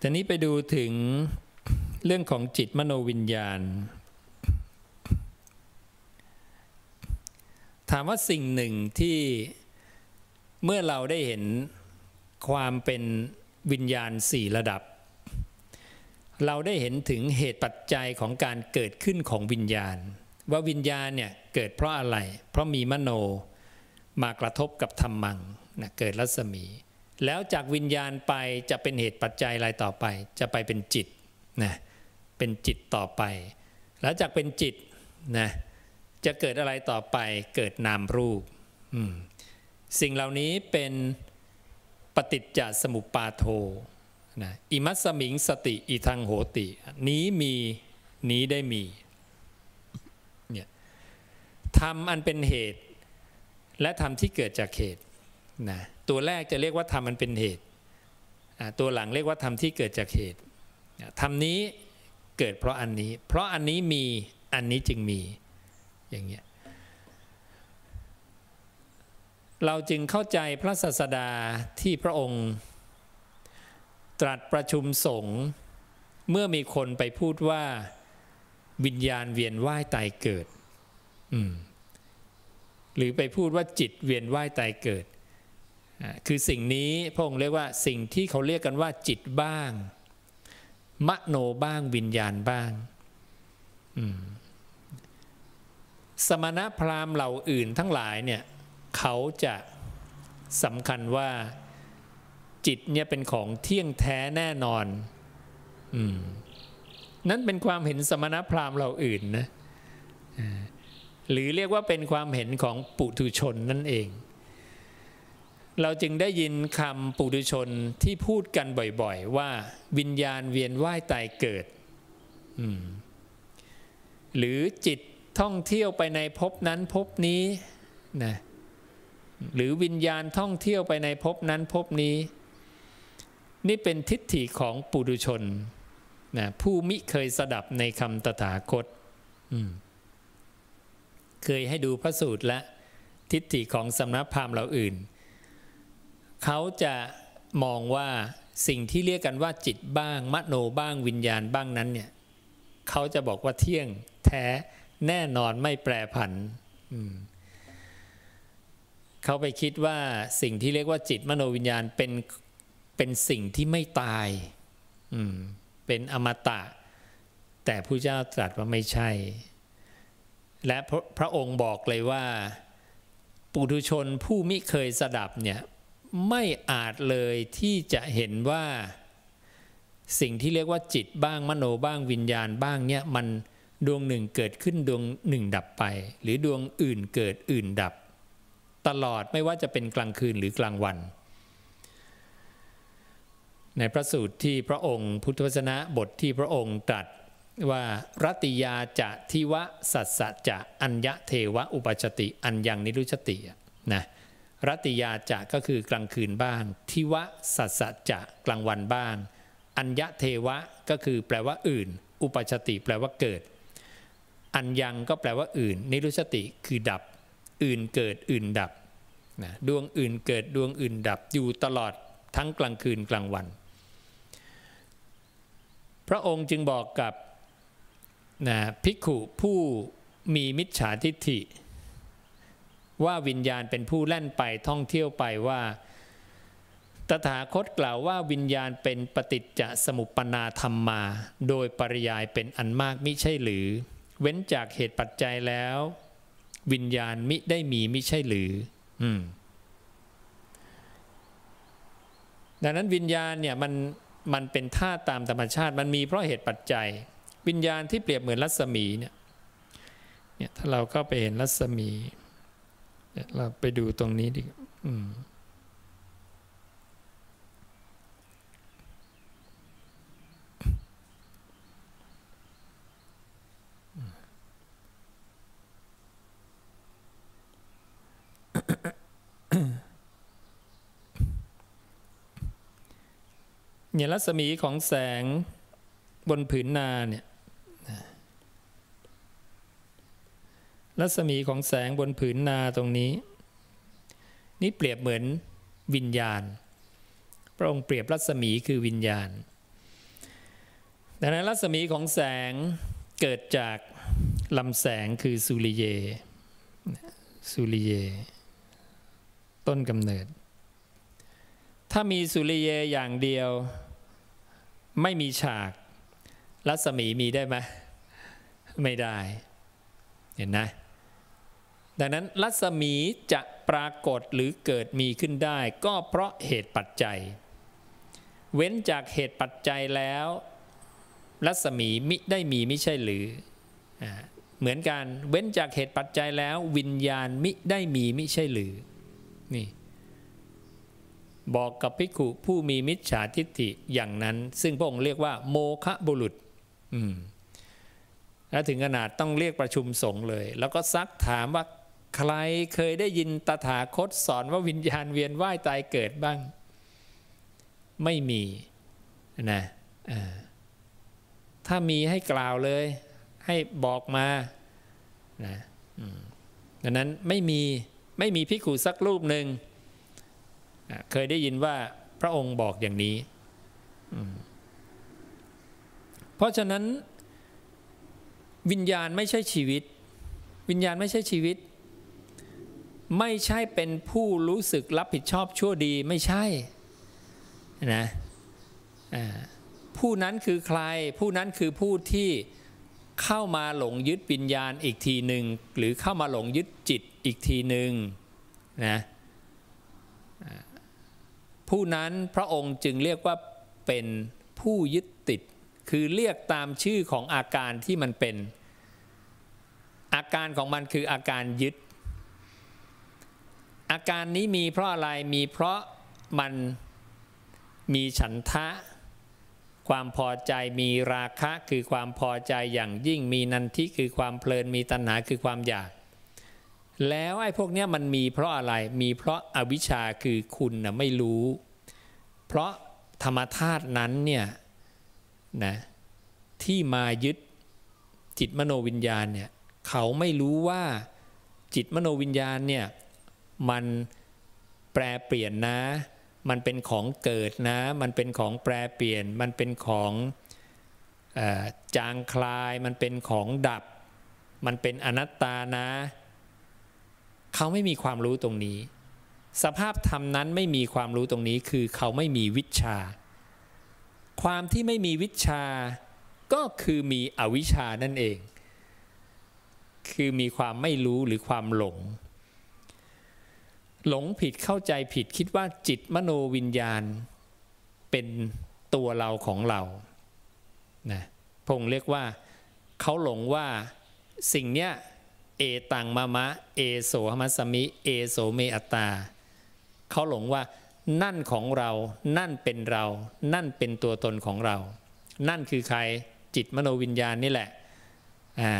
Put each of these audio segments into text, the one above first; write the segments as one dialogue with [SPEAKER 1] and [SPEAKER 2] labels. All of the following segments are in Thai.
[SPEAKER 1] ทีนี้ไปดูถึงเรื่องของจิตมโนวิญญาณ ถามว่าสิ่งหนึ่งที่เมื่อเราได้เห็นความเป็นวิญญาณสี่ระดับ เราได้เห็นถึงเหตุปัจจัยของการเกิดขึ้นของวิญญาณ ว่าวิญญาณเนี่ยเกิดเพราะอะไร เพราะมีมโนมากระทบกับธรรมังนะเกิดรัศมี แล้วจากวิญญาณไปจะเป็นเหตุปัจจัยอะไรต่อไป จะไปเป็นจิตนะเป็นจิตต่อไป แล้วจากเป็นจิตนะจะเกิดอะไรต่อไปเกิดนามรูป สิ่งเหล่านี้เป็นปฏิจจสมุปาโทนะอิมัสมิงสติอิทังโหติ นี้มีนี้ได้มีเนี่ยทำอันเป็นเหตุ และทำที่เกิดจากเหตุนะ ตัวแรกจะเรียกว่าทำมันเป็นเหตุ ตัวหลังเรียกว่าทำที่เกิดจากเหตุทำนี้เกิดเพราะอันนี้ เพราะอันนี้มีอันนี้จึงมีอย่างเงี้ยเราจึงเข้าใจพระศาสดาที่พระองค์ ตรัสประชุมสงฆ์เมื่อมีคนไปพูดว่าวิญญาณเวียนว่ายตายเกิด หรือไปพูดว่าจิตเวียนว่ายตายเกิด คือสิ่งนี้พระองค์เรียกว่าสิ่งที่เขาเรียกกันว่าจิตบ้าง มโนบ้างวิญญาณบ้าง สมณพราหมณ์เหล่าอื่นทั้งหลายเนี่ยเขาจะสำคัญว่าจิตเนี่ยเป็นของเที่ยงแท้แน่นอนอนั่นเป็นความเห็นสมณพราหมณ์เราอื่นนะหรือเรียกว่าเป็นความเห็นของปุถุชนนั่นเอง เราจึงได้ยินคำปุถุชนที่พูดกันบ่อยๆ ว่าวิญญาณเวียนว่ายตายเกิด หรือจิตท่องเที่ยวไปในภพนั้นภพนี้นะหรือวิญญาณท่องเที่ยวไปในภพนั้นภพนี้ นี่เป็นทิฏฐิของปุถุชนนะผู้มิเคยสดับในคำตถาคต เคยให้ดูพระสูตรและทิฏฐิของสำนักพราหมณ์เหล่าอื่น เขาจะมองว่าสิ่งที่เรียกกันว่าจิตบ้าง มโนบ้างวิญญาณบ้างนั้นเนี่ยเขาจะบอกว่าเที่ยงแท้แน่นอนไม่แปรผันเขาไปคิดว่าสิ่งที่เรียกว่าจิตมโนวิญญาณเป็นเป็นสิ่งที่ไม่ตายเป็นอมตะ แต่ผู้เจ้าตรัสว่าไม่ใช่ และพระพระองค์บอกเลยว่า ปุถุชนผู้มิเคยสดับเนี่ย ไม่อาจเลยที่จะเห็นว่าสิ่งที่เรียกว่าจิตบ้างมโนบ้างวิญญาณบ้างเนี่ยมันดวงหนึ่งเกิดขึ้นดวงหนึ่งดับไป หรือดวงอื่นเกิดอื่นดับ ตลอดไม่ว่าจะเป็นกลางคืนหรือกลางวัน ในพระสูตรที่พระองค์พุทธวจนะบทที่พระองค์ตรัสว่ารัติยาจะทิวะสัสสะจะอัญญะเทวะอุปชติ อัญญังนิรุชตินะ รัติยาจะก็คือกลางคืนบ้าง ทิวะสัสะจะกลางวันบ้าง อัญญะเทวะก็คือแปลว่าอื่น อุปชติแปลว่าเกิด อัญญังก็แปลว่าอื่น นิรุชติคือดับ อื่นเกิดอื่นดับนะดวงอื่นเกิดดวงอื่นดับอยู่ตลอดทั้งกลางคืนกลางวัน พระองค์จึงบอกกับนะภิกขุผู้มีมิจฉาทิฏฐิ ว่าวิญญาณเป็นผู้แล่นไปท่องเที่ยวไปว่า ตถาคตกล่าวว่าวิญญาณเป็นปฏิจจสมุปปนาธรรมมา โดยปริยายเป็นอันมากมิใช่หรือ เว้นจากเหตุปัจจัยแล้ว วิญญาณมิได้มีมิใช่หรือ อืมดังนั้นวิญญาณเนี่ยมันมันเป็นธาตุตามธรรมชาติ มันมีเพราะเหตุปัจจัย วิญญาณที่เปรียบเหมือนรัศมีเนี่ยเนี่ยถ้าเราเข้าไปเห็นรัศมี เราไปดูตรงนี้ดิอืมเนี่ยรัศมีของแสงบนผืนนาเนี่ย รัศมีของแสงบนผืนนาตรงนี้ นี่เปรียบเหมือนวิญญาณ พระองค์เปรียบรัศมีคือวิญญาณดังนั้นรัศมีของแสงเกิดจากลำแสงคือสุริเยสุริเย ต้นกำเนิด ถ้ามีสุริเยอย่างเดียว ไม่มีฉาก รัศมีมีได้ไหมไม่ได้ เห็นนะ ดังนั้นรัศมีจะปรากฏหรือเกิดมีขึ้นได้ ก็เพราะเหตุปัจจัย เว้นจากเหตุปัจจัยแล้ว รัศมีมิได้มีไม่ใช่หรืออเหมือนกันเว้นจากเหตุปัจจัยแล้ว วิญญาณมิได้มีไม่ใช่หรือนี่บอกกับภิกขุผู้มีมิจฉาทิฏฐิอย่างนั้น ซึ่งพระองค์เรียกว่า โมคะบุรุษอืมแล้วถึงขนาดต้องเรียกประชุมสงฆ์เลย แล้วก็ซักถามว่า ใครเคยได้ยินตถาคตสอนว่าวิญญาณเวียนว่ายตายเกิดบ้าง ไม่มีนะถ้ามีให้กล่าวเลย ให้บอกมานะดังนั้นไม่มีไม่มีพิขุสักรูปหนึ่งเคยได้ยินว่าพระองค์บอกอย่างนี้ เพราะฉะนั้นวิญญาณไม่ใช่ชีวิต วิญญาณไม่ใช่ชีวิต ไม่ใช่เป็นผู้รู้สึกรับผิดชอบชั่วดีไม่ใช่นะผู้นั้นคือใคร ผู้นั้นคือผู้ที่เข้ามาหลงยึดวิญญาณอีกทีหนึ่งหรือเข้ามาหลงยึดจิตอีกทีหนึ่งนะผู้นั้นพระองค์จึงเรียกว่าเป็นผู้ยึดติด คือเรียกตามชื่อของอาการที่มันเป็น อาการของมันคืออาการยึด อาการนี้มีเพราะอะไรมีเพราะมันมีฉันทะ ความพอใจมีราคะคือความพอใจอย่างยิ่งมีนันทิคือความเพลินมีตัณหาคือความอยาก แล้วไอ้พวกนี้มันมีเพราะอะไรมีเพราะอาวิชชาคือคุณนะไม่รู้ เพราะธรรมธาตุนั้นเนี่ยนะที่มายึดจิตมโนวิญญาณเนี่ยเขาไม่รู้ว่าจิตมโนวิญญาณเนี่ย มันแปรเปลี่ยนนะ มันเป็นของเกิดนะ มันเป็นของแปรเปลี่ยน มันเป็นของจางคลาย มันเป็นของดับ มันเป็นอนัตตานะ เขาไม่มีความรู้ตรงนี้ สภาพธรรมนั้นไม่มีความรู้ตรงนี้คือเขาไม่มีวิชา ความที่ไม่มีวิชาก็คือมีอวิชานั่นเอง คือมีความไม่รู้หรือความหลง หลงผิดเข้าใจผิดคิดว่าจิตมโนวิญญาณ เป็นตัวเราของเรานะพงเรียกว่าเขาหลงว่าสิ่งเนี้ยเอตังมะมะ เอโสหมัสมิ เอโสเมอัตตา เขาหลงว่านั่นของเรา นั่นเป็นเรา นั่นเป็นตัวตนของเรา นั่นคือใครจิตมโนวิญญาณนี่แหละ อ่า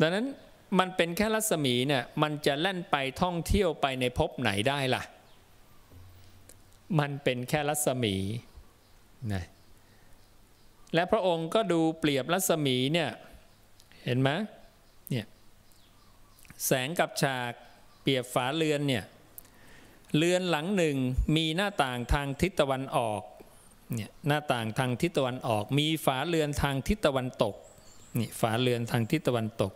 [SPEAKER 1] ดังนั้น มันเป็นแค่รัศมีเนี่ยมันจะแล่นไปท่องเที่ยวไปในภพไหนได้ล่ะ มันเป็นแค่รัศมีนะและพระองค์ก็ดูเปรียบรัศมีเนี่ยเห็นไหมเนี่ยแสงกับฉากเปรียบฝาเรือนเนี่ยเรือนหลังหนึ่งมีหน้าต่างทางทิศตะวันออกเนี่ยหน้าต่างทางทิศตะวันออก มีฝาเรือนทางทิศตะวันตกนี่ฝาเรือนทางทิศตะวันตก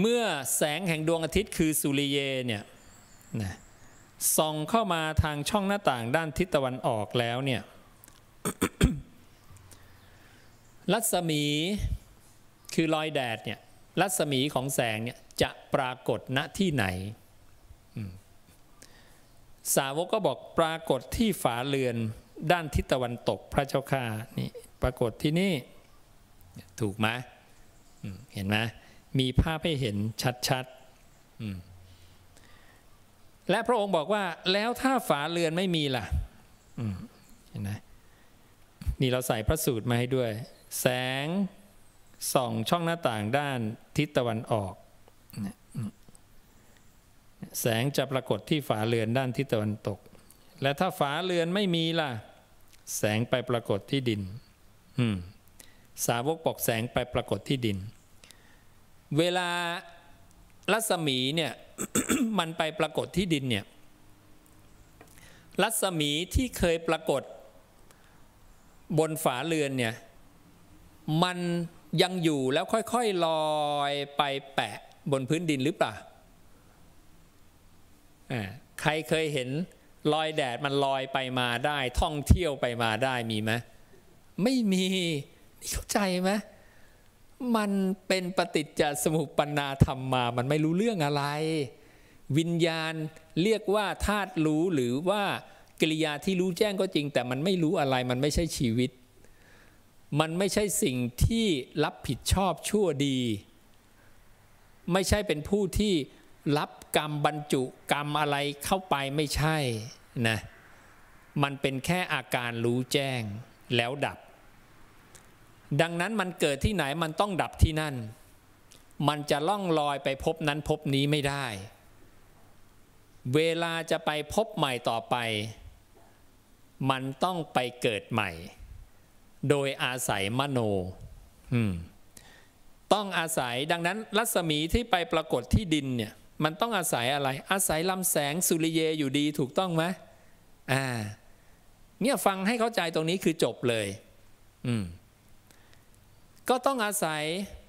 [SPEAKER 1] เมื่อแสงแห่งดวงอาทิตย์คือสุริเยเนี่ยนะส่องเข้ามาทางช่องหน้าต่างด้านทิศตะวันออกแล้วเนี่ยรัศมีคือรอยแดดเนี่ยรัศมีของแสงเนี่ยจะปรากฏณที่ไหน สาวกก็บอกปรากฏที่ฝาเรือนด้านทิศตะวันตกพระเจ้าค่านี่ปรากฏที่นี่ ถูกไหมเห็นไหม มีภาพให้เห็นชัดๆ และพระองค์บอกว่า แล้วถ้าฝาเรือนไม่มีล่ะเห็นไหมนี่เราใส่พระสูตรมาให้ด้วย แสงส่องช่องหน้าต่างด้านทิศตะวันออก แสงจะปรากฏที่ฝาเรือนด้านทิศตะวันตก และถ้าฝาเรือนไม่มีล่ะ แสงไปปรากฏที่ดินสาวกบอกแสงไปปรากฏที่ดิน เวลารัศมีเนี่ยมันไปปรากฏที่ดินเนี่ยรัศมีที่เคยปรากฏบนฝาเรือนเนี่ยมันยังอยู่แล้วค่อยๆลอยไปแปะบนพื้นดินหรือเปล่าใครเคยเห็นลอยแดดมันลอยไปมาได้ ท่องเที่ยวไปมาได้มีไหมไม่มีเข้าใจไหม มันเป็นปฏิจจสมุปปนาธรรมมา มันไม่รู้เรื่องอะไร วิญญาณเรียกว่าธาตุรู้หรือว่ากิริยาที่รู้แจ้งก็จริง แต่มันไม่รู้อะไร มันไม่ใช่ชีวิต มันไม่ใช่สิ่งที่รับผิดชอบชั่วดี ไม่ใช่เป็นผู้ที่รับกรรมบรรจุกรรมอะไรเข้าไปไม่ใช่นะ มันเป็นแค่อาการรู้แจ้งแล้วดับ ดังนั้นมันเกิดที่ไหนมันต้องดับที่นั่น มันจะล่องลอยไปพบนั้นพบนี้ไม่ได้ เวลาจะไปพบใหม่ต่อไป มันต้องไปเกิดใหม่ โดยอาศัยมโนต้องอาศัยดังนั้นรัศมีที่ไปปรากฏที่ดินเนี่ยมันต้องอาศัยอะไร อาศัยลำแสงสุริเยอยู่ดีถูกต้องไหมอ่า เนี่ยฟังให้เข้าใจตรงนี้คือจบเลย อืม ก็ต้องอาศัย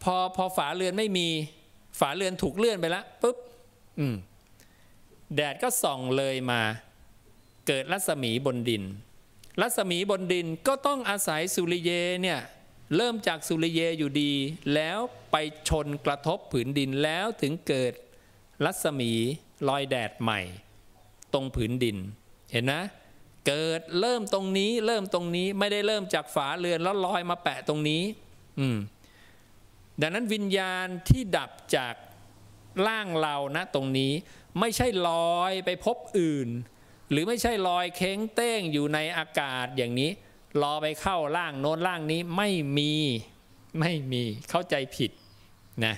[SPEAKER 1] พอพอฝาเรือนไม่มี ฝาเรือนถูกเลื่อนไปแล้วปุ๊บอืมแดดก็ส่องเลยมา เกิดรัศมีบนดิน รัศมีบนดินก็ต้องอาศัยสุริเยเนี่ยเริ่มจากสุริเยอยู่ดี แล้วไปชนกระทบผืนดินแล้วถึงเกิดรัศมีลอยแดดใหม่ ตรงผืนดิน เห็นนะ เกิดเริ่มตรงนี้เริ่มตรงนี้ไม่ได้เริ่มจากฝาเรือนแล้วลอยมาแปะตรงนี้ อืมดังนั้นวิญญาณที่ดับจากร่างเรานะตรงนี้ไม่ใช่ลอยไปพบอื่น หรือไม่ใช่ลอยเค้งเต้งอยู่ในอากาศอย่างนี้รอไปเข้าร่างโน้นร่างนี้ไม่มีไม่มีเข้าใจผิดนะ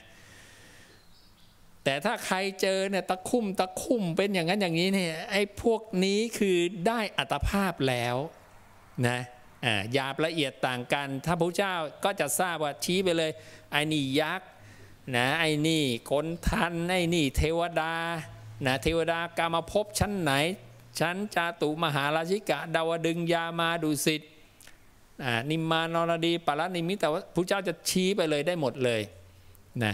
[SPEAKER 1] แต่ถ้าใครเจอเนี่ยตะคุ่มตะคุ่มเป็นอย่างนั้นอย่างนี้เนี่ยไอ้พวกนี้คือได้อัตภาพแล้วนะ หยาบละเอียดต่างกัน ถ้าพระเจ้าก็จะทราบว่าชี้ไปเลยไอ้นี่ยักษ์นะไอ้นี่คนทันไอ้นี่เทวดานะเทวดากามาพบชั้นไหน ชั้นจาตุมหาราชิกะ ดาวดึงยามาดุสิตนิมมานรดีปารนิมิตแต่ว่าพระเจ้าจะชี้ไปเลยได้หมดเลยนะ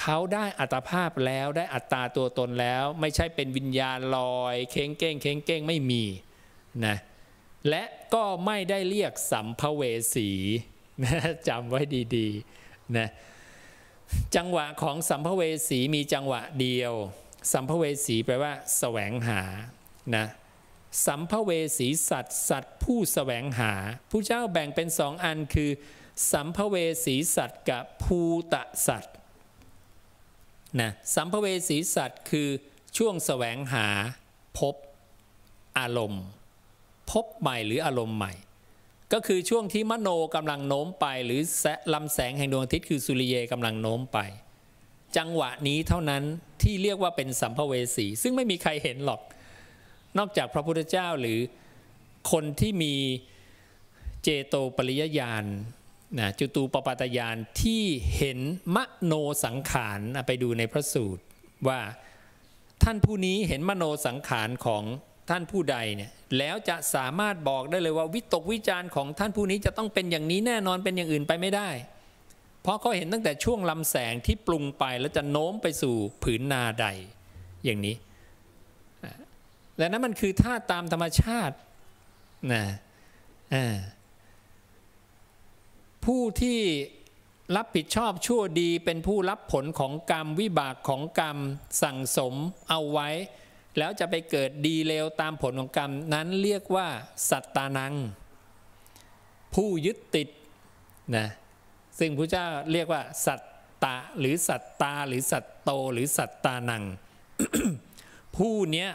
[SPEAKER 1] เขาได้อัตภาพแล้วได้อัตตาตัวตนแล้ว ไม่ใช่เป็นวิญญาณลอย เค้งเก้งเค้งเก้งไม่มีนะ และก็ไม่ได้เรียกสัมภเวสีนะจำไว้ดีๆนะจังหวะของสัมภเวสีมีจังหวะเดียว สัมภเวสีแปลว่าแสวงหานะสัมภเวสีสัตว์สัตว์ผู้แสวงหาผู้เจ้าแบ่งเป็นสองอันคือ สัมภเวสีสัตว์กับภูตะสัตว์นะสัมภเวสีสัตว์คือช่วงแสวงหาพบอารมณ์ พบใหม่หรืออารมณ์ใหม่ ก็คือช่วงที่มโนกำลังโน้มไป หรือลำแสงแห่งดวงอาทิตย์คือสุริเยกำลังโน้มไป จังหวะนี้เท่านั้นที่เรียกว่าเป็นสัมภเวสี ซึ่งไม่มีใครเห็นหรอก นอกจากพระพุทธเจ้าหรือคนที่มีเจโตปริยญาณนะจุตูปปาตยานที่เห็นมโนสังขารไปดูในพระสูตรว่าท่านผู้นี้เห็นมโนสังขารของท่านผู้ใดเนี่ย แล้วจะสามารถบอกได้เลยว่าวิตกวิจารของท่านผู้นี้จะต้องเป็นอย่างนี้แน่นอนเป็นอย่างอื่นไปไม่ได้ เพราะเขาเห็นตั้งแต่ช่วงลำแสงที่ปรุงไปแล้วจะโน้มไปสู่ผืนนาใดอย่างนี้ และนั้นมันคือท่าตามธรรมชาตินะผู้ที่รับผิดชอบชั่วดีเป็นผู้รับผลของกรรมวิบากของกรรมสั่งสมเอาไว้ แล้วจะไปเกิดดีเลวตามผลของกรรมนั้นเรียกว่า สัตตานัง ผู้ยึดติดนะซึ่งพระเจ้าเรียกว่า สัตตะหรือสัตตาหรือสัตโตหรือสัตตานัง ผู้เนี้ย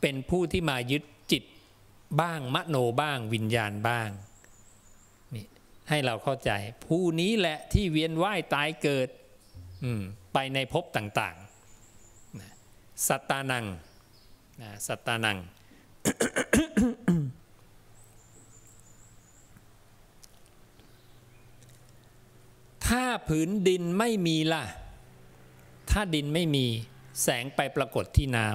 [SPEAKER 1] เป็นผู้ที่มายึดจิตบ้างมโนบ้างวิญญาณบ้างนี่ให้เราเข้าใจ ผู้นี้แหละที่เวียนว่ายตายเกิดไปในภพต่างๆสัตตานัง สัตตานัง ถ้าผืนดินไม่มีล่ะ ถ้าดินไม่มีแสงไปปรากฏที่น้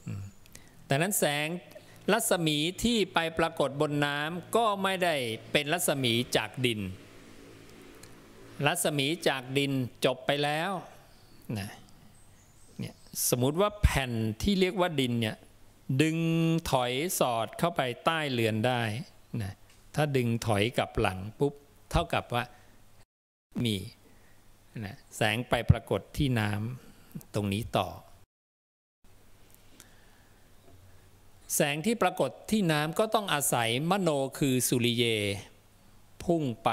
[SPEAKER 1] ำแต่นั้นแสงรัศมีที่ไปปรากฏบนน้ำก็ไม่ได้เป็นรัศมีจากดิน รัศมีจากดินจบไปแล้วนะเนี่ย สมมุติว่าแผ่นที่เรียกว่าดินเนี่ยดึงถอยสอดเข้าไปใต้เรือนได้นะถ้าดึงถอยกลับหลังปุ๊บเท่ากับว่ามีนะแสงไปปรากฏที่น้ำตรงนี้ต่อ แสงที่ปรากฏที่น้ำก็ต้องอาศัยมโนคือสุริเย พุ่งไป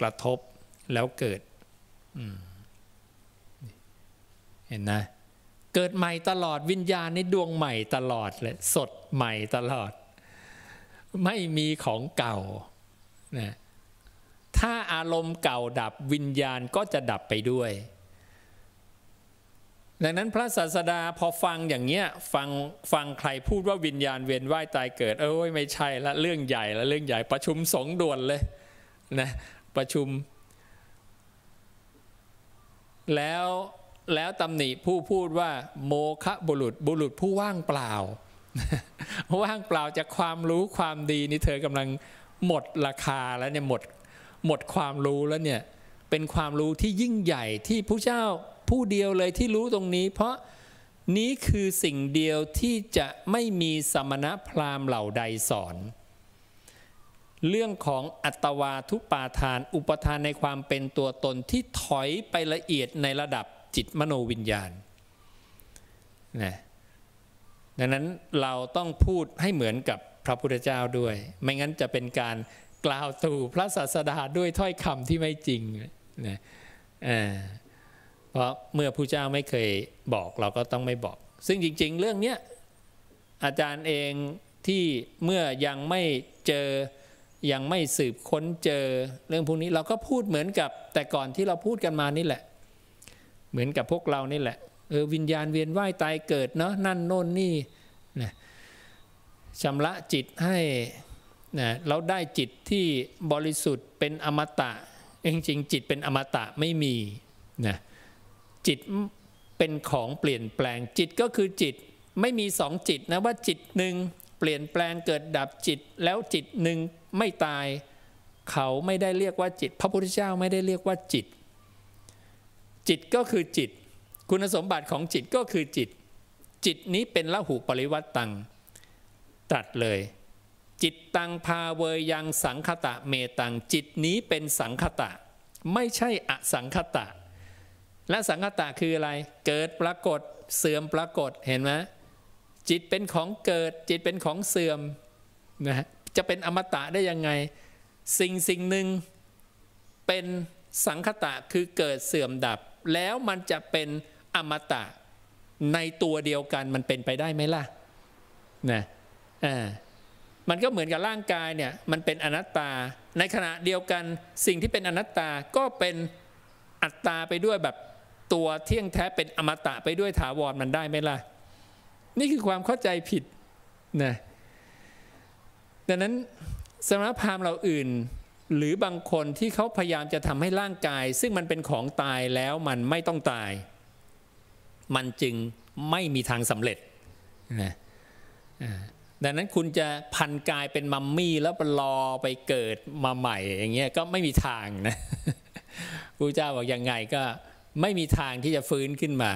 [SPEAKER 1] กระทบแล้วเกิดเห็นนะ เกิดใหม่ตลอดวิญญาณในดวงใหม่ตลอดเลยสดใหม่ตลอด ไม่มีของเก่านะถ้าอารมณ์เก่าดับวิญญาณก็จะดับไปด้วย ดังนั้นพระศาสดาพอฟังอย่างเงี้ยฟังฟังใครพูดว่าวิญญาณเวียนว่ายตายเกิด เอ้ยไม่ใช่ละเรื่องใหญ่ละเรื่องใหญ่ประชุมสงด่วนเลยนะประชุม แล้ว แล้วตำหนิผู้พูดว่าโมคะบุรุษบุรุษผู้ว่างเปล่า ว่างเปล่าจากความรู้ความดีนี่เธอกำลังหมดราคาแล้วเนี่ยหมดหมดความรู้แล้วเนี่ยเป็นความรู้ที่ยิ่งใหญ่ที่ผู้เจ้าผู้เดียวเลยที่รู้ตรงนี้ เพราะนี้คือสิ่งเดียวที่จะไม่มีสมณพราหมณ์เหล่าใดสอน เรื่องของอัตวาทุปาทาน อุปทานในความเป็นตัวตนที่ถอยไปละเอียดในระดับ จิตมโนวิญญาณนะดังนั้นเราต้องพูดให้เหมือนกับพระพุทธเจ้าด้วย ไม่งั้นจะเป็นการกล่าวตู่พระศาสดาด้วยถ้อยคำที่ไม่จริงนะเพราะเมื่อผู้เจ้าไม่เคยบอกเราก็ต้องไม่บอก ซึ่งจริง ๆ เรื่องนี้อาจารย์เองที่เมื่อยังไม่เจอยังไม่สืบค้นเจอเรื่องพวกนี้เราก็พูดเหมือนกับแต่ก่อนที่เราพูดกันมานี่แหละ เหมือนกับพวกเรานี่แหละเออวิญญาณเวียนว่ายตายเกิดเนาะนั่นโน่นนี่นะชำระจิตให้นะเราได้จิตที่บริสุทธิ์เป็นอมตะจริงๆจิตเป็นอมตะไม่มีนะจิตเป็นของเปลี่ยนแปลงจิตก็คือจิตไม่มีสองจิตนะว่าจิตหนึ่งเปลี่ยนแปลงเกิดดับจิต แล้วจิตหนึ่งไม่ตาย เขาไม่ได้เรียกว่าจิต พระพุทธเจ้าไม่ได้เรียกว่าจิต จิตก็คือจิต คุณสมบัติของจิตก็คือจิต จิตนี้เป็นละหุปริวัตตังตรัสเลย จิตตังพาเวยังสังคตะเมตัง จิตนี้เป็นสังคตะ ไม่ใช่อสังคตะ และสังคตะคืออะไร เกิดปรากฏเสื่อมปรากฏเห็นไหมจิตเป็นของเกิดจิตเป็นของเสื่อมนะจะเป็นอมตะได้ยังไง สิ่งสิ่งหนึ่งเป็นสังคตะคือเกิดเสื่อมดับ แล้วมันจะเป็นอมตะในตัวเดียวกันมันเป็นไปได้ไหมล่ะนะอ่ามันก็เหมือนกับร่างกายเนี่ยมันเป็นอนัตตา ในขณะเดียวกันสิ่งที่เป็นอนัตตาก็เป็นอัตตาไปด้วยแบบตัวเที่ยงแท้เป็นอมตะไปด้วยถาวรมันได้ไหมล่ะ นี่คือความเข้าใจผิดนะดังนั้นสมณพราหมณ์เราอื่น หรือบางคนที่เขาพยายามจะทำให้ร่างกาย ซึ่งมันเป็นของตายแล้วมันไม่ต้องตาย มันจึงไม่มีทางสำเร็จนะดังนั้นคุณจะพันกายเป็นมัมมี่แล้วรอไปเกิดมาใหม่อย่างเงี้ยก็ไม่มีทางนะพระเจ้าบอกยังไงก็ไม่มีทางที่จะฟื้นขึ้นมา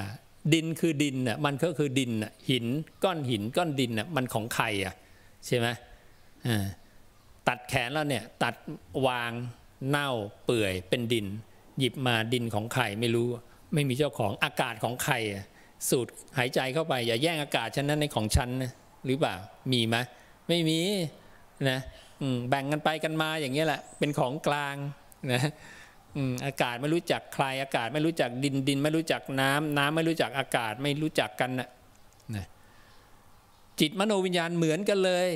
[SPEAKER 1] ดินคือดินน่ะมันก็คือดินน่ะหินก้อนหินก้อนดินน่ะมันของใครอะใช่ไหมอ่า ตัดแขนแล้วเนี่ยตัดวางเน่าเปื่อยเป็นดิน หยิบมาดินของใครไม่รู้ ไม่มีเจ้าของอากาศของใครสูดหายใจเข้าไป อย่าแย่งอากาศฉันนั้นในของฉันนะหรือเปล่ามีไหมไม่มีนะแบ่งกันไปกันมาอย่างนี้แหละ เป็นของกลางนะอากาศไม่รู้จักใครอากาศไม่รู้จักดินดิน ไม่รู้จักน้ำน้ำไม่รู้จักอากาศไม่รู้จักกันนะนะจิตมโนวิญญาณเหมือนกันเลย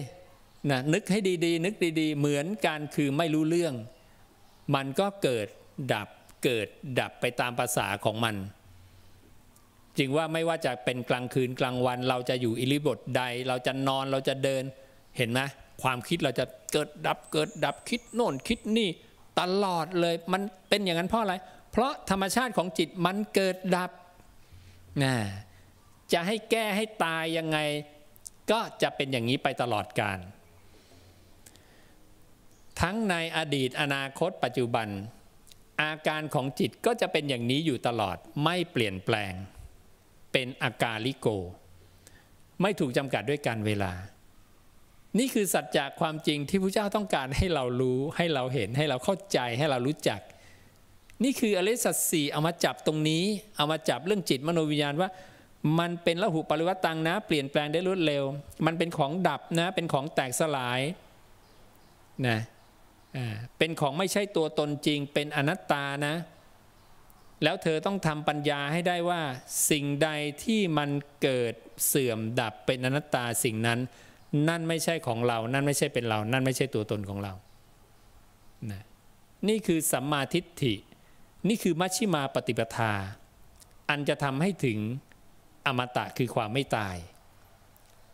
[SPEAKER 1] นะนึกให้ดีๆ นึกดี ๆ เหมือนกันคือไม่รู้เรื่อง มันก็เกิดดับเกิดดับไปตามภาษาของมันจึงว่าไม่ว่าจะเป็นกลางคืนกลางวัน เราจะอยู่อิริบทใด เราจะนอนเราจะเดินเห็นไหมความคิดเราจะเกิดดับเกิดดับคิดโน่นคิดนี่ตลอดเลยมันเป็นอย่างนั้นเพราะอะไร เพราะธรรมชาติของจิตมันเกิดดับนะจะให้แก้ให้ตายยังไง ก็จะเป็นอย่างนี้ไปตลอดกาล ทั้งในอดีตอนาคต ปัจจุบัน อาการของจิตก็จะเป็นอย่างนี้อยู่ตลอดไม่เปลี่ยนแปลง เป็นอากาลิโก ไม่ถูกจำกัดด้วยการเวลา นี่คือสัจจะความจริงที่พระเจ้าต้องการให้เรารู้ให้เราเห็นให้เราเข้าใจให้เรารู้จัก นี่คืออริสัตสีเอามาจับตรงนี้ เอามาจับเรื่องจิตมโนวิญญาณว่ามันเป็นละหุปริวัตตังนะ เปลี่ยนแปลงได้รวดเร็ว มันเป็นของดับนะ เป็นของแตกสลายนะ เป็นของไม่ใช่ตัวตนจริง เป็นอนัตตานะ แล้วเธอต้องทำปัญญาให้ได้ว่า สิ่งใดที่มันเกิดเสื่อมดับเป็นอนัตตาสิ่งนั้น นั่นไม่ใช่ของเรา นั่นไม่ใช่เป็นเรา นั่นไม่ใช่ตัวตนของเรานะนี่คือสัมมาทิฏฐิ นี่คือมัชชิมาปฏิปทา อันจะทำให้ถึงอมตะคือความไม่ตาย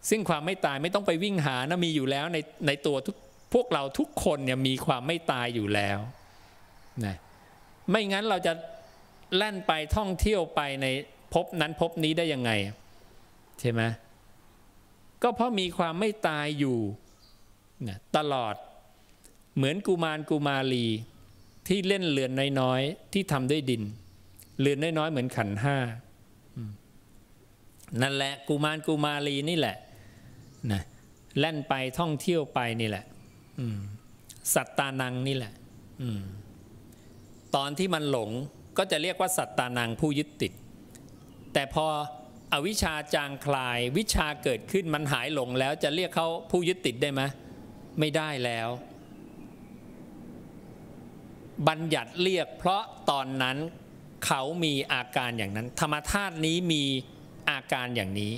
[SPEAKER 1] ซึ่งความไม่ตายไม่ต้องไปวิ่งหานะมีอยู่แล้วในในตัวทุก พวกเราทุกคนเนี่ยมีความไม่ตายอยู่แล้วนะไม่งั้นเราจะแล่นไปท่องเที่ยวไปในภพนั้นภพนี้ได้ยังไง ใช่ไหมก็เพราะมีความไม่ตายอยู่นะตลอดเหมือนกุมารกุมารีที่เล่นเรือนน้อยๆที่ทำด้วยดินเรือนน้อยๆเหมือนขันห้านั่นแหละกุมารกุมารีนี่แหละนะแล่นไปท่องเที่ยวไปนี่แหละ สัตตานังนี่แหละตอนที่มันหลงก็จะเรียกว่าสัตตานังผู้ยึดติด แต่พออวิชชาจางคลายวิชาเกิดขึ้นมันหายหลงแล้วจะเรียกเขาผู้ยึดติดได้ไหมไม่ได้แล้ว บัญญัติเรียกเพราะตอนนั้นเขามีอาการอย่างนั้น ธรรมธาตุนี้มีอาการอย่างนี้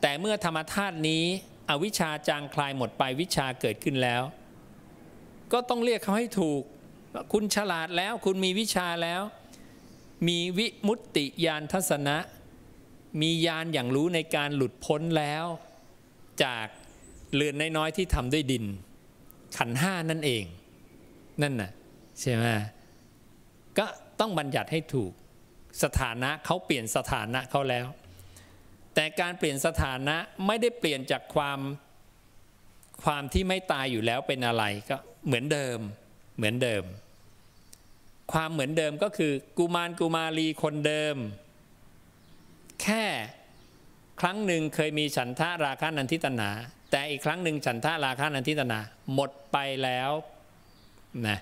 [SPEAKER 1] แต่เมื่อธรรมธาตุนี้ อวิชชาจางคลายหมดไปวิชาเกิดขึ้นแล้ว ก็ต้องเรียกเขาให้ถูก คุณฉลาดแล้วคุณมีวิชาแล้ว มีวิมุตติยานทัศนะ มียานอย่างรู้ในการหลุดพ้นแล้ว จากเรือนน้อยๆที่ทำด้วยดิน ขันห้านั่นเอง นั่นน่ะใช่ไหมก็ต้องบัญญัติให้ถูกสถานะเขาเปลี่ยนสถานะเขาแล้ว แต่การเปลี่ยนสถานะไม่ได้เปลี่ยนจากความความที่ไม่ตายอยู่แล้วเป็นอะไรก็เหมือนเดิมเหมือนเดิม ความเหมือนเดิมก็คือกุมารกุมารีคนเดิม แค่ครั้งหนึ่งเคยมีฉันทะราคะนันทิตนา แต่อีกครั้งหนึ่งฉันทะราคะนันทิตนา หมดไปแล้วนะ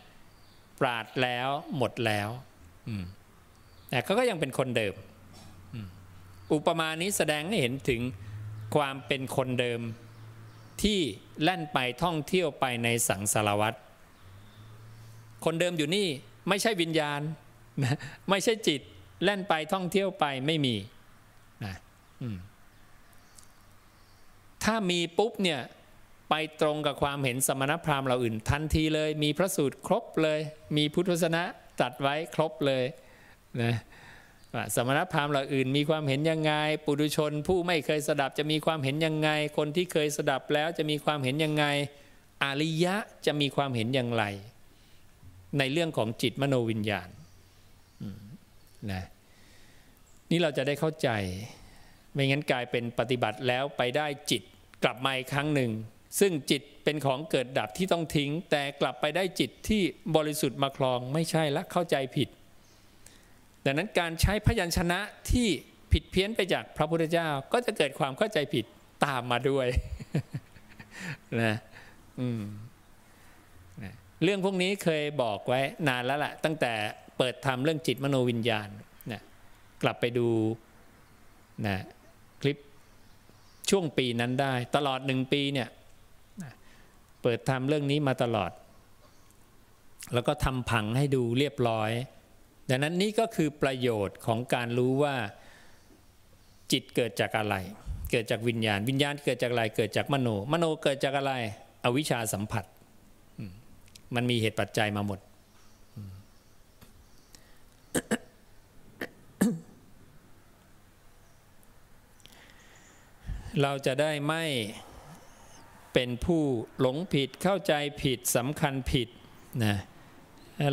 [SPEAKER 1] ปราดแล้วหมดแล้วแต่เขาก็ยังเป็นคนเดิม อุปมานี้แสดงให้เห็นถึงความเป็นคนเดิมที่แล่นไปท่องเที่ยวไปในสังสารวัตรคนเดิมอยู่นี่ไม่ใช่วิญญาณไม่ใช่จิตแล่นไปท่องเที่ยวไปไม่มีนะถ้ามีปุ๊บเนี่ยไปตรงกับความเห็นสมณพราหมณ์เราอื่น ทันทีเลย มีพระสูตรครบเลย มีพุทธศาสนาตัดไว้ครบเลยนะ สมณพราหมณ์เหล่าอื่นมีความเห็นยังไง ปุถุชนผู้ไม่เคยสดับจะมีความเห็นยังไง คนที่เคยสดับแล้วจะมีความเห็นยังไง อริยะจะมีความเห็นอย่างไร ในเรื่องของจิตมโนวิญญาณนะนี่เราจะได้เข้าใจ ไม่งั้นกลายเป็นปฏิบัติแล้วไปได้จิตกลับมาอีกครั้งหนึ่ง ซึ่งจิตเป็นของเกิดดับที่ต้องทิ้ง แต่กลับไปได้จิตที่บริสุทธิ์มาคลองไม่ใช่ละเข้าใจผิด ดังนั้นการใช้พยัญชนะที่ผิดเพี้ยนไปจากพระพุทธเจ้าก็จะเกิดความเข้าใจผิดตามมาด้วยนะอืมเรื่องพวกนี้เคยบอกไว้นานแล้วแหละตั้งแต่เปิดทำเรื่องจิตมโนวิญญาณนะกลับไปดูนะคลิปช่วงปีนั้นได้ ตลอดหนึ่งปีเนี่ยเปิดทำเรื่องนี้มาตลอด แล้วก็ทำผังให้ดูเรียบร้อย ดังนั้นนี่ก็คือประโยชน์ของการรู้ว่าจิตเกิดจากอะไร เกิดจากวิญญาณ วิญญาณเกิดจากอะไร เกิดจากมโน มโนเกิดจากอะไร อวิชชาสัมผัส มันมีเหตุปัจจัยมาหมด เราจะได้ไม่เป็นผู้หลงผิดเข้าใจผิดสำคัญผิดนะ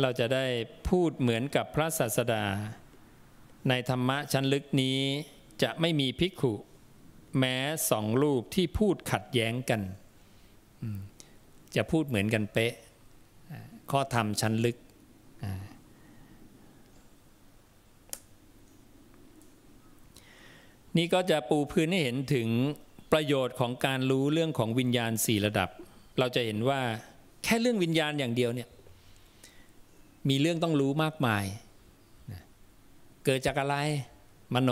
[SPEAKER 1] เราจะได้พูดเหมือนกับพระศาสดา ในธรรมะชั้นลึกนี้จะไม่มีภิกขุ แม้สองรูปที่พูดขัดแย้งกัน จะพูดเหมือนกันเป๊ะ ข้อธรรมชั้นลึก นี่ก็จะปูพื้นให้เห็นถึงประโยชน์ของการรู้เรื่องของวิญญาณสี่ระดับ เราจะเห็นว่าแค่เรื่องวิญญาณอย่างเดียวเนี่ย มีเรื่องต้องรู้มากมายเกิดจากอะไร มโน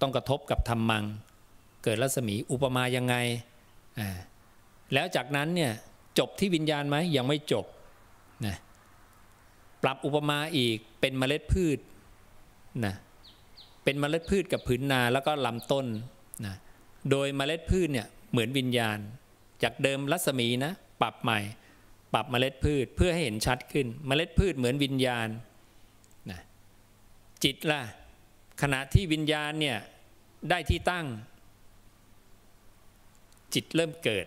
[SPEAKER 1] ต้องกระทบกับธรรมัง เกิดรัศมีอุปมายังไง แล้วจากนั้นเนี่ยจบที่วิญญาณไหมยังไม่จบนะปรับอุปมาอีกเป็นเมล็ดพืชนะเป็นเมล็ดพืชกับผืนนาแล้วก็ลำต้นนะโดยเมล็ดพืชเนี่ยเหมือนวิญญาณ จากเดิมรัศมีนะปรับใหม่ ปรับเมล็ดพืชเพื่อให้เห็นชัดขึ้น เมล็ดพืชเหมือนวิญญาณนะจิตล่ะขณะที่วิญญาณเนี่ยได้ที่ตั้ง จิตเริ่มเกิด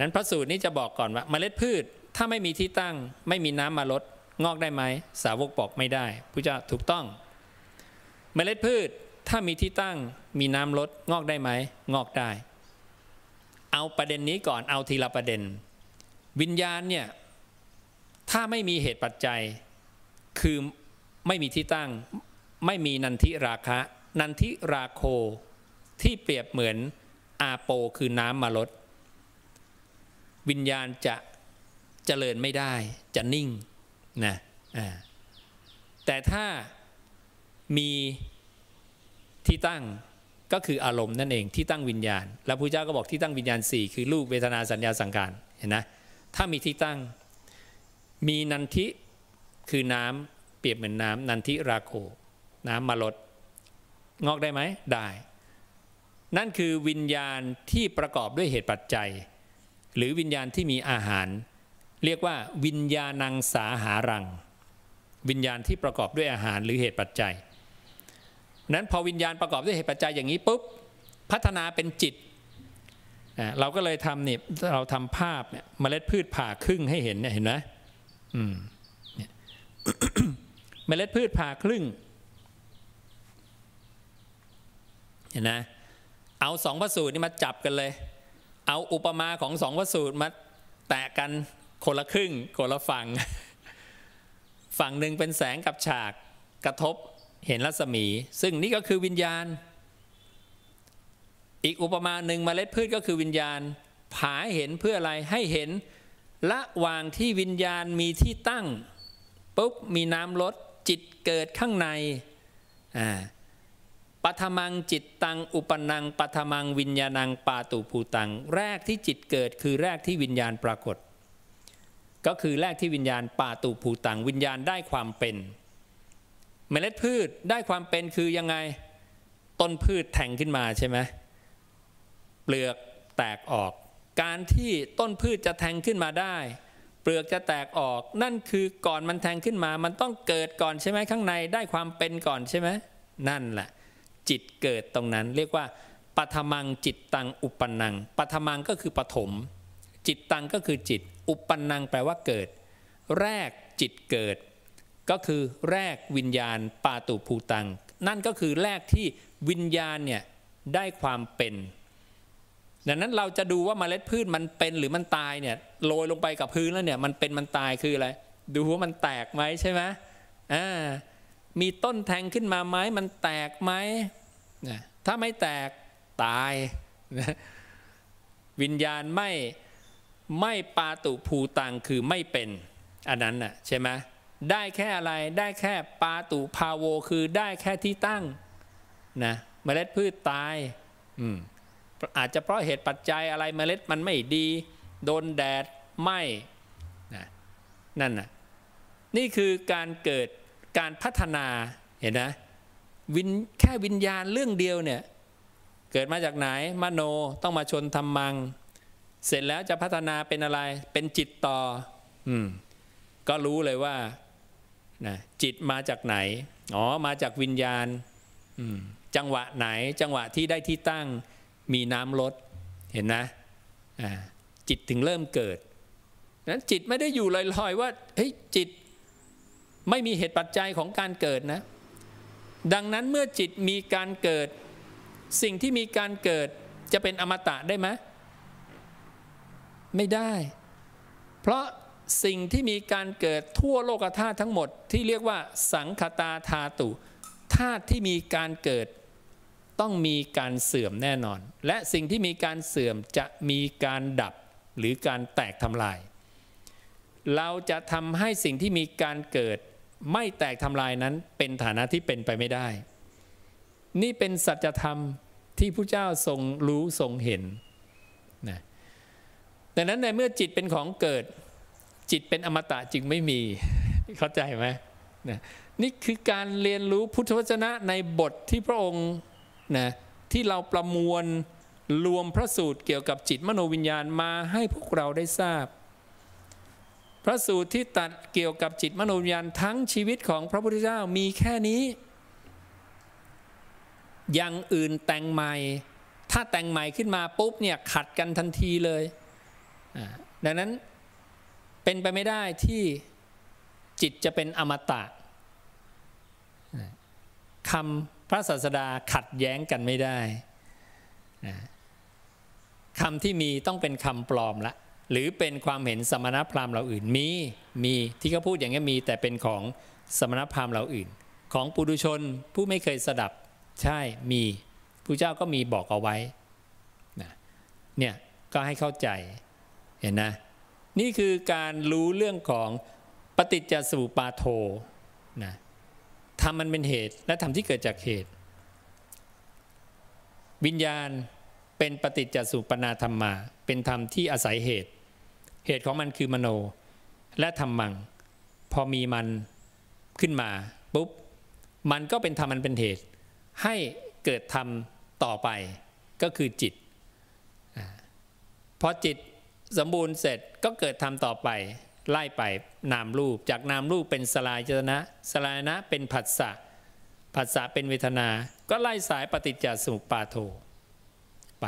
[SPEAKER 1] นั้นพระสูตรนี้จะบอกก่อนว่า เมล็ดพืชถ้าไม่มีที่ตั้ง ไม่มีน้ำมาลดงอกได้ไหมสาวกบอกไม่ได้พระเจ้าถูกต้อง เมล็ดพืชถ้ามีที่ตั้งมีน้ำลดงอกได้ไหมงอกได้ เอาประเด็นนี้ก่อนเอาทีละประเด็น วิญญาณเนี่ยถ้าไม่มีเหตุปัจจัย คือไม่มีที่ตั้ง ไม่มีนันทิราคะ นันทิราโคที่เปรียบเหมือนอาโปคือน้ำมาลด วิญญาณจะเจริญไม่ได้ จะนิ่งนะแต่ถ้ามีที่ตั้งก็คืออารมณ์นั่นเองที่ตั้งวิญญาณ แล้วพระเจ้าก็บอกที่ตั้งวิญญาณสี่คือรูปเวทนาสัญญาสังขารเห็นนะ ถ้ามีที่ตั้ง มีนันทิคือน้ำเปรียบเหมือนน้ำนันทิราโค น้ำมาลดงอกได้ไหมได้ นั่นคือวิญญาณที่ประกอบด้วยเหตุปัจจัย หรือวิญญาณที่มีอาหาร เรียกว่าวิญญาณังสาหารัง วิญญาณที่ประกอบด้วยอาหารหรือเหตุปัจจัย นั้นพอวิญญาณประกอบด้วยเหตุปัจจัยอย่างนี้ปุ๊บพัฒนาเป็นจิต เราก็เลยทำเนี่ยเราทำภาพเนี่ยเมล็ดพืชผ่าครึ่งให้เห็นเนี่ยเห็นไหมอืมเมล็ดพืชผ่าครึ่งเห็นนะเอาสองพระสูตรนี่มาจับกันเลย เอาอุปมาของสองพระสูตรมาแตะกันคนละครึ่งคนละฝั่ง ฝั่งหนึ่งเป็นแสงกับฉากกระทบเห็นรัศมี ซึ่งนี่ก็คือวิญญาณ อีกอุปมาหนึ่งมเมล็ดพืชก็คือวิญญาณ ผาเห็นเพื่ออะไรให้เห็นละวางที่วิญญาณมีที่ตั้งปุ๊บมีน้ำลดจิตเกิดข้างในอ่าปัทมังจิตตังอุปนังปัทมังวิญญาณังปาตุภูตัง แรกที่จิตเกิดคือแรกที่วิญญาณปรากฏ ก็คือแรกที่วิญญาณปาตุภูตัง วิญญาณได้ความเป็น เมล็ดพืชได้ความเป็นคือยังไง ต้นพืชแทงขึ้นมาใช่ไหม เปลือกแตกออก การที่ต้นพืชจะแทงขึ้นมาได้ เปลือกจะแตกออกนั่นคือก่อนมันแทงขึ้นมา มันต้องเกิดก่อนใช่ไหมข้างในได้ความเป็นก่อนใช่ไหมนั่นแหละจิตเกิดตรงนั้นเรียกว่าปัทมังจิตตังอุปนังปัทมังก็คือปฐมจิตตังก็คือจิต อุปนังแปลว่าเกิด แรกจิตเกิด ก็คือแรกวิญญาณปาตุภูตัง นั่นก็คือแรกที่วิญญาณเนี่ยได้ความเป็น ดังนั้นเราจะดูว่าเมล็ดพืชมันเป็นหรือมันตายเนี่ยโรยลงไปกับพื้นแล้วเนี่ยมันเป็นมันตายคืออะไร ดูว่ามันแตกไหมใช่ไหมอ่ามีต้นแทงขึ้นมาไหมมันแตกไหมถ้าไม่แตกตายวิญญาณไม่ไม่ปาตุภูตังคือไม่เป็นอันนั้นน่ะใช่ไหมได้แค่อะไรได้แค่ปาตุพาโวคือได้แค่ที่ตั้งนะเมล็ดพืชตาย อืม อาจจะเพราะเหตุปัจจัยอะไรเมล็ดมันไม่ดี โดนแดดไหมนะนั่นน่ะนี่คือการเกิดการพัฒนาเห็นนะวินแค่วิญญาณเรื่องเดียวเนี่ยเกิดมาจากไหนมโนต้องมาชนธรรมัง เสร็จแล้วจะพัฒนาเป็นอะไรเป็นจิตต่ออืมก็รู้เลยว่านะจิตมาจากไหน อ๋อ มาจากวิญญาณ จังหวะไหน จังหวะที่ได้ที่ตั้ง มีน้ำลดเห็นนะจิตถึงเริ่มเกิดนั้นจิตไม่ได้อยู่ลอยๆว่าเฮ้ยจิตไม่มีเหตุปัจจัยของการเกิดนะ ดังนั้นเมื่อจิตมีการเกิด สิ่งที่มีการเกิดจะเป็นอมตะได้ไหมไม่ได้ เพราะสิ่งที่มีการเกิดทั่วโลกธาตุทั้งหมดที่เรียกว่าสังคตาธาตุธาตุที่มีการเกิด ต้องมีการเสื่อมแน่นอน และสิ่งที่มีการเสื่อมจะมีการดับหรือการแตกทำลาย เราจะทำให้สิ่งที่มีการเกิดไม่แตกทำลายนั้นเป็นฐานะที่เป็นไปไม่ได้ นี่เป็นสัจธรรมที่พระเจ้าทรงรู้ทรงเห็นนะดังนั้นในเมื่อจิตเป็นของเกิด จิตเป็นอมตะจึงไม่มี เข้าใจไหมนะนี่คือการเรียนรู้พุทธวจนะในบทที่พระองค์ นะที่เราประมวลรวมพระสูตรเกี่ยวกับจิตมโนวิญญาณมาให้พวกเราได้ทราบ พระสูตรที่ตัดเกี่ยวกับจิตมโนวิญญาณทั้งชีวิตของพระพุทธเจ้ามีแค่นี้ อย่างอื่นแต่งใหม่ ถ้าแต่งใหม่ขึ้นมาปุ๊บเนี่ยขัดกันทันทีเลย ดังนั้นเป็นไปไม่ได้ที่จิตจะเป็นอมตะคำ พระศาสดาขัดแย้งกันไม่ได้คำที่มีต้องเป็นคำปลอมละ หรือเป็นความเห็นสมณพราหมณ์เราอื่นมีมีที่เขาพูดอย่างนี้มีแต่เป็นของสมณพราหมณ์เราอื่น ของปุถุชนผู้ไม่เคยสดับใช่มีผู้เจ้าก็มีบอกเอาไว้นะเนี่ยก็ให้เข้าใจเห็นนะนี่คือการรู้เรื่องของปฏิจจสุปาโทนะ ทำมันเป็นเหตุและทำที่เกิดจากเหตุ วิญญาณเป็นปฏิจจสุปนาธรรมมา เป็นธรรมที่อาศัยเหตุ เหตุของมันคือมโน และธรรมัง พอมีมันขึ้นมาปุ๊บมันก็เป็นธรรมมันเป็นเหตุ ให้เกิดธรรมต่อไปก็คือจิตพอจิตสมบูรณ์เสร็จก็เกิดธรรมต่อไป ไล่ไปนามรูป จากนามรูปเป็นสลายจนะสลายนะเป็นผัสสะผัสสะเป็นเวทนา ก็ไล่สายปฏิจจสมุปปาโทไป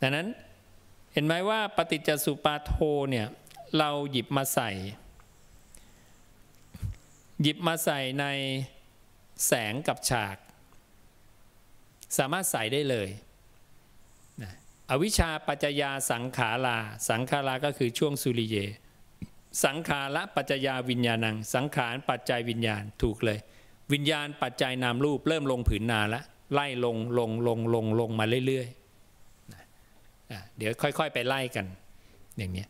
[SPEAKER 1] ดังนั้นเห็นไหมว่าปฏิจจสุปาโทเนี่ยเราหยิบมาใส่ หยิบมาใส่ในแสงกับฉาก สามารถใส่ได้เลยอวิชชาปัจจยาสังขารา สังขาราก็คือช่วงสุริเย สังขารละปัจจยาวิญญาณัง สังขารปัจจัยวิญญาณถูกเลย วิญญาณปัจจัยนามรูปเริ่มลงผืนนาล้วไล่ลงลงลงลงลงมาเรื่อยๆเดี๋ยวค่อย ๆ ไปไล่กันอย่างนี้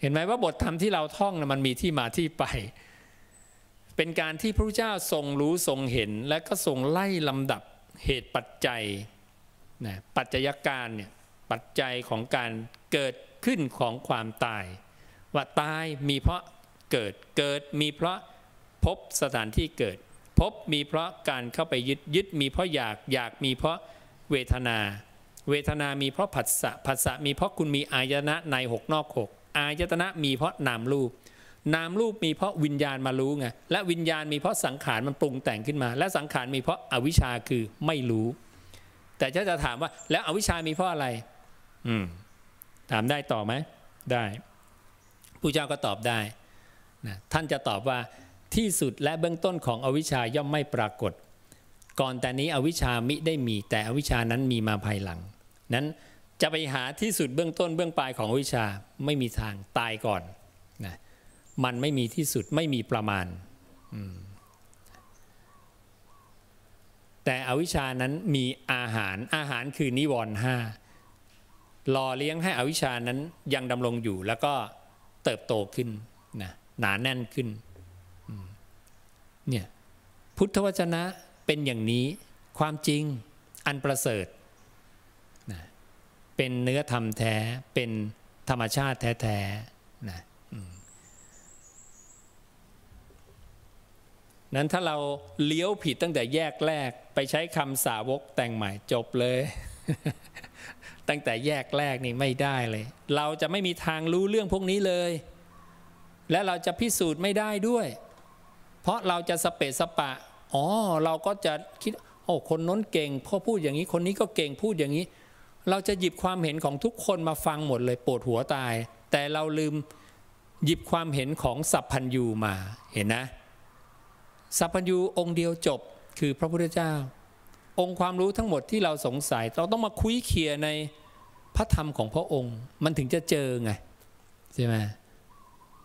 [SPEAKER 1] เห็นไหมว่าบทธรรมที่เราท่องนะมันมีที่มาที่ไป เป็นการที่พระเจ้าทรงรู้ทรงเห็น และก็ทรงไล่ลำดับเหตุปัจจัยนะปัจจัยการเนี่ยปัจจัยของการเกิดขึ้นของความตาย ว่าตายมีเพราะเกิดเกิดมีเพราะพบสถานที่เกิด พบมีเพราะการเข้าไปยึดยึดมีเพราะอยากอยากมีเพราะเวทนา เวทนามีเพราะผัสสะผัสสะมีเพราะคุณมีอายตนะในหกนอกหกอายตนะมีเพราะนามรูปนามรูปมีเพราะวิญญาณมารู้ไงและวิญญาณมีเพราะสังขารมันปรุงแต่งขึ้นมา และสังขารมีเพราะอวิชชาคือไม่รู้ แต่ถ้าจะถามว่าแล้วอวิชชามีเพราะอะไร อืมถามได้ต่อไหมได้ ผู้เจ้าก็ตอบได้นะท่านจะตอบว่าที่สุดและเบื้องต้นของอวิชาย่อมไม่ปรากฏ ก่อนแต่นี้อวิชามิได้มี แต่อวิชานั้นมีมาภายหลัง นั้นจะไปหาที่สุดเบื้องต้นเบื้องปลายของอวิชาไม่มีทางตายก่อนนะมันไม่มีที่สุดไม่มีประมาณ แต่อวิชานั้นมีอาหารอาหารคือนิวรณ์ห้าหล่อเลี้ยงให้อวิชานั้นยังดำรงอยู่แล้วก็ เติบโตขึ้นนะหนาแน่นขึ้นเนี่ยพุทธวจนะเป็นอย่างนี้ความจริงอันประเสริฐนะเป็นเนื้อธรรมแท้เป็นธรรมชาติแท้ๆนะนั้นถ้าเราเลี้ยวผิดตั้งแต่แยกแรก ไปใช้คำสาวกแต่งใหม่จบเลย ตั้งแต่แยกแรกนี่ไม่ได้เลย เราจะไม่มีทางรู้เรื่องพวกนี้เลย และเราจะพิสูจน์ไม่ได้ด้วย เพราะเราจะสเปสปะ อ๋อ เราก็จะคิด โอ้ คนน้นเก่งพอพูดอย่างนี้ คนนี้ก็เก่งพูดอย่างนี้ เราจะหยิบความเห็นของทุกคนมาฟังหมดเลยปวดหัวตาย แต่เราลืมหยิบความเห็นของสัพพัญยูมา เห็นนะ สัพพัญยูองค์เดียวจบคือพระพุทธเจ้า องค์ความรู้ทั้งหมดที่เราสงสัย เราต้องมาคุยเคลียในพระธรรมของพระองค์ มันถึงจะเจอไงใช่ไหม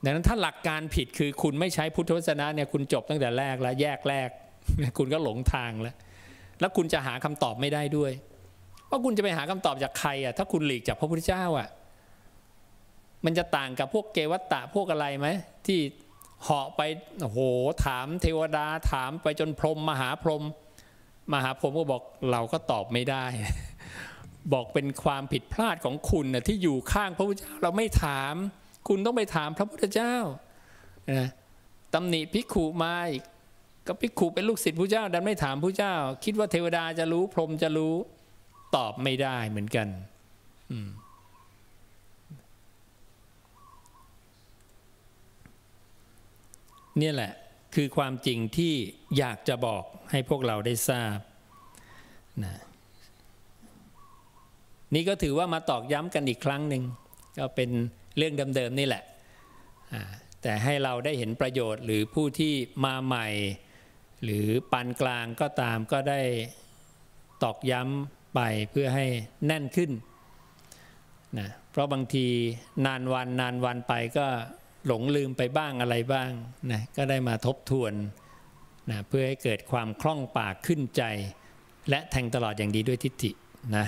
[SPEAKER 1] ดังนั้นถ้าหลักการผิดคือคุณไม่ใช้พุทธวจนะเนี่ยคุณจบตั้งแต่แรกแล้วแยกแรก คุณก็หลงทางแล้ว แล้วคุณจะหาคำตอบไม่ได้ด้วยว่าคุณจะไปหาคำตอบจากใครอะถ้าคุณหลีกจากพระพุทธเจ้าอะมันจะต่างกับพวกเกวัตตะพวกอะไรไหมที่เหาะไปโอ้โหถามเทวดาถามไปจนพรมมหาพรหม มหาพรหมก็บอกเราก็ตอบไม่ได้ บอกเป็นความผิดพลาดของคุณนะที่อยู่ข้างพระพุทธเจ้าเราไม่ถาม คุณต้องไปถามพระพุทธเจ้านะตำหนิภิกขุมาอีกก็ภิกขุเป็นลูกศิษย์พระเจ้าดันไม่ถามพระเจ้า คิดว่าเทวดาจะรู้พรหมจะรู้ตอบไม่ได้เหมือนกันอืมเนี่ยแหละ คือความจริงที่อยากจะบอกให้พวกเราได้ทราบนะนี่ก็ถือว่ามาตอกย้ำกันอีกครั้งหนึ่งก็เป็นเรื่องเดิมๆนี่แหละแต่ให้เราได้เห็นประโยชน์หรือผู้ที่มาใหม่ หรือปานกลางก็ตามก็ได้ตอกย้ำไปเพื่อให้แน่นขึ้นนะเพราะบางทีนานวันนานวันไปก็ หลงลืมไปบ้างอะไรบ้างนะก็ได้มาทบทวนนะเพื่อให้เกิดความคล่องปากขึ้นใจ และแทงตลอดอย่างดีด้วยทิฏฐินะ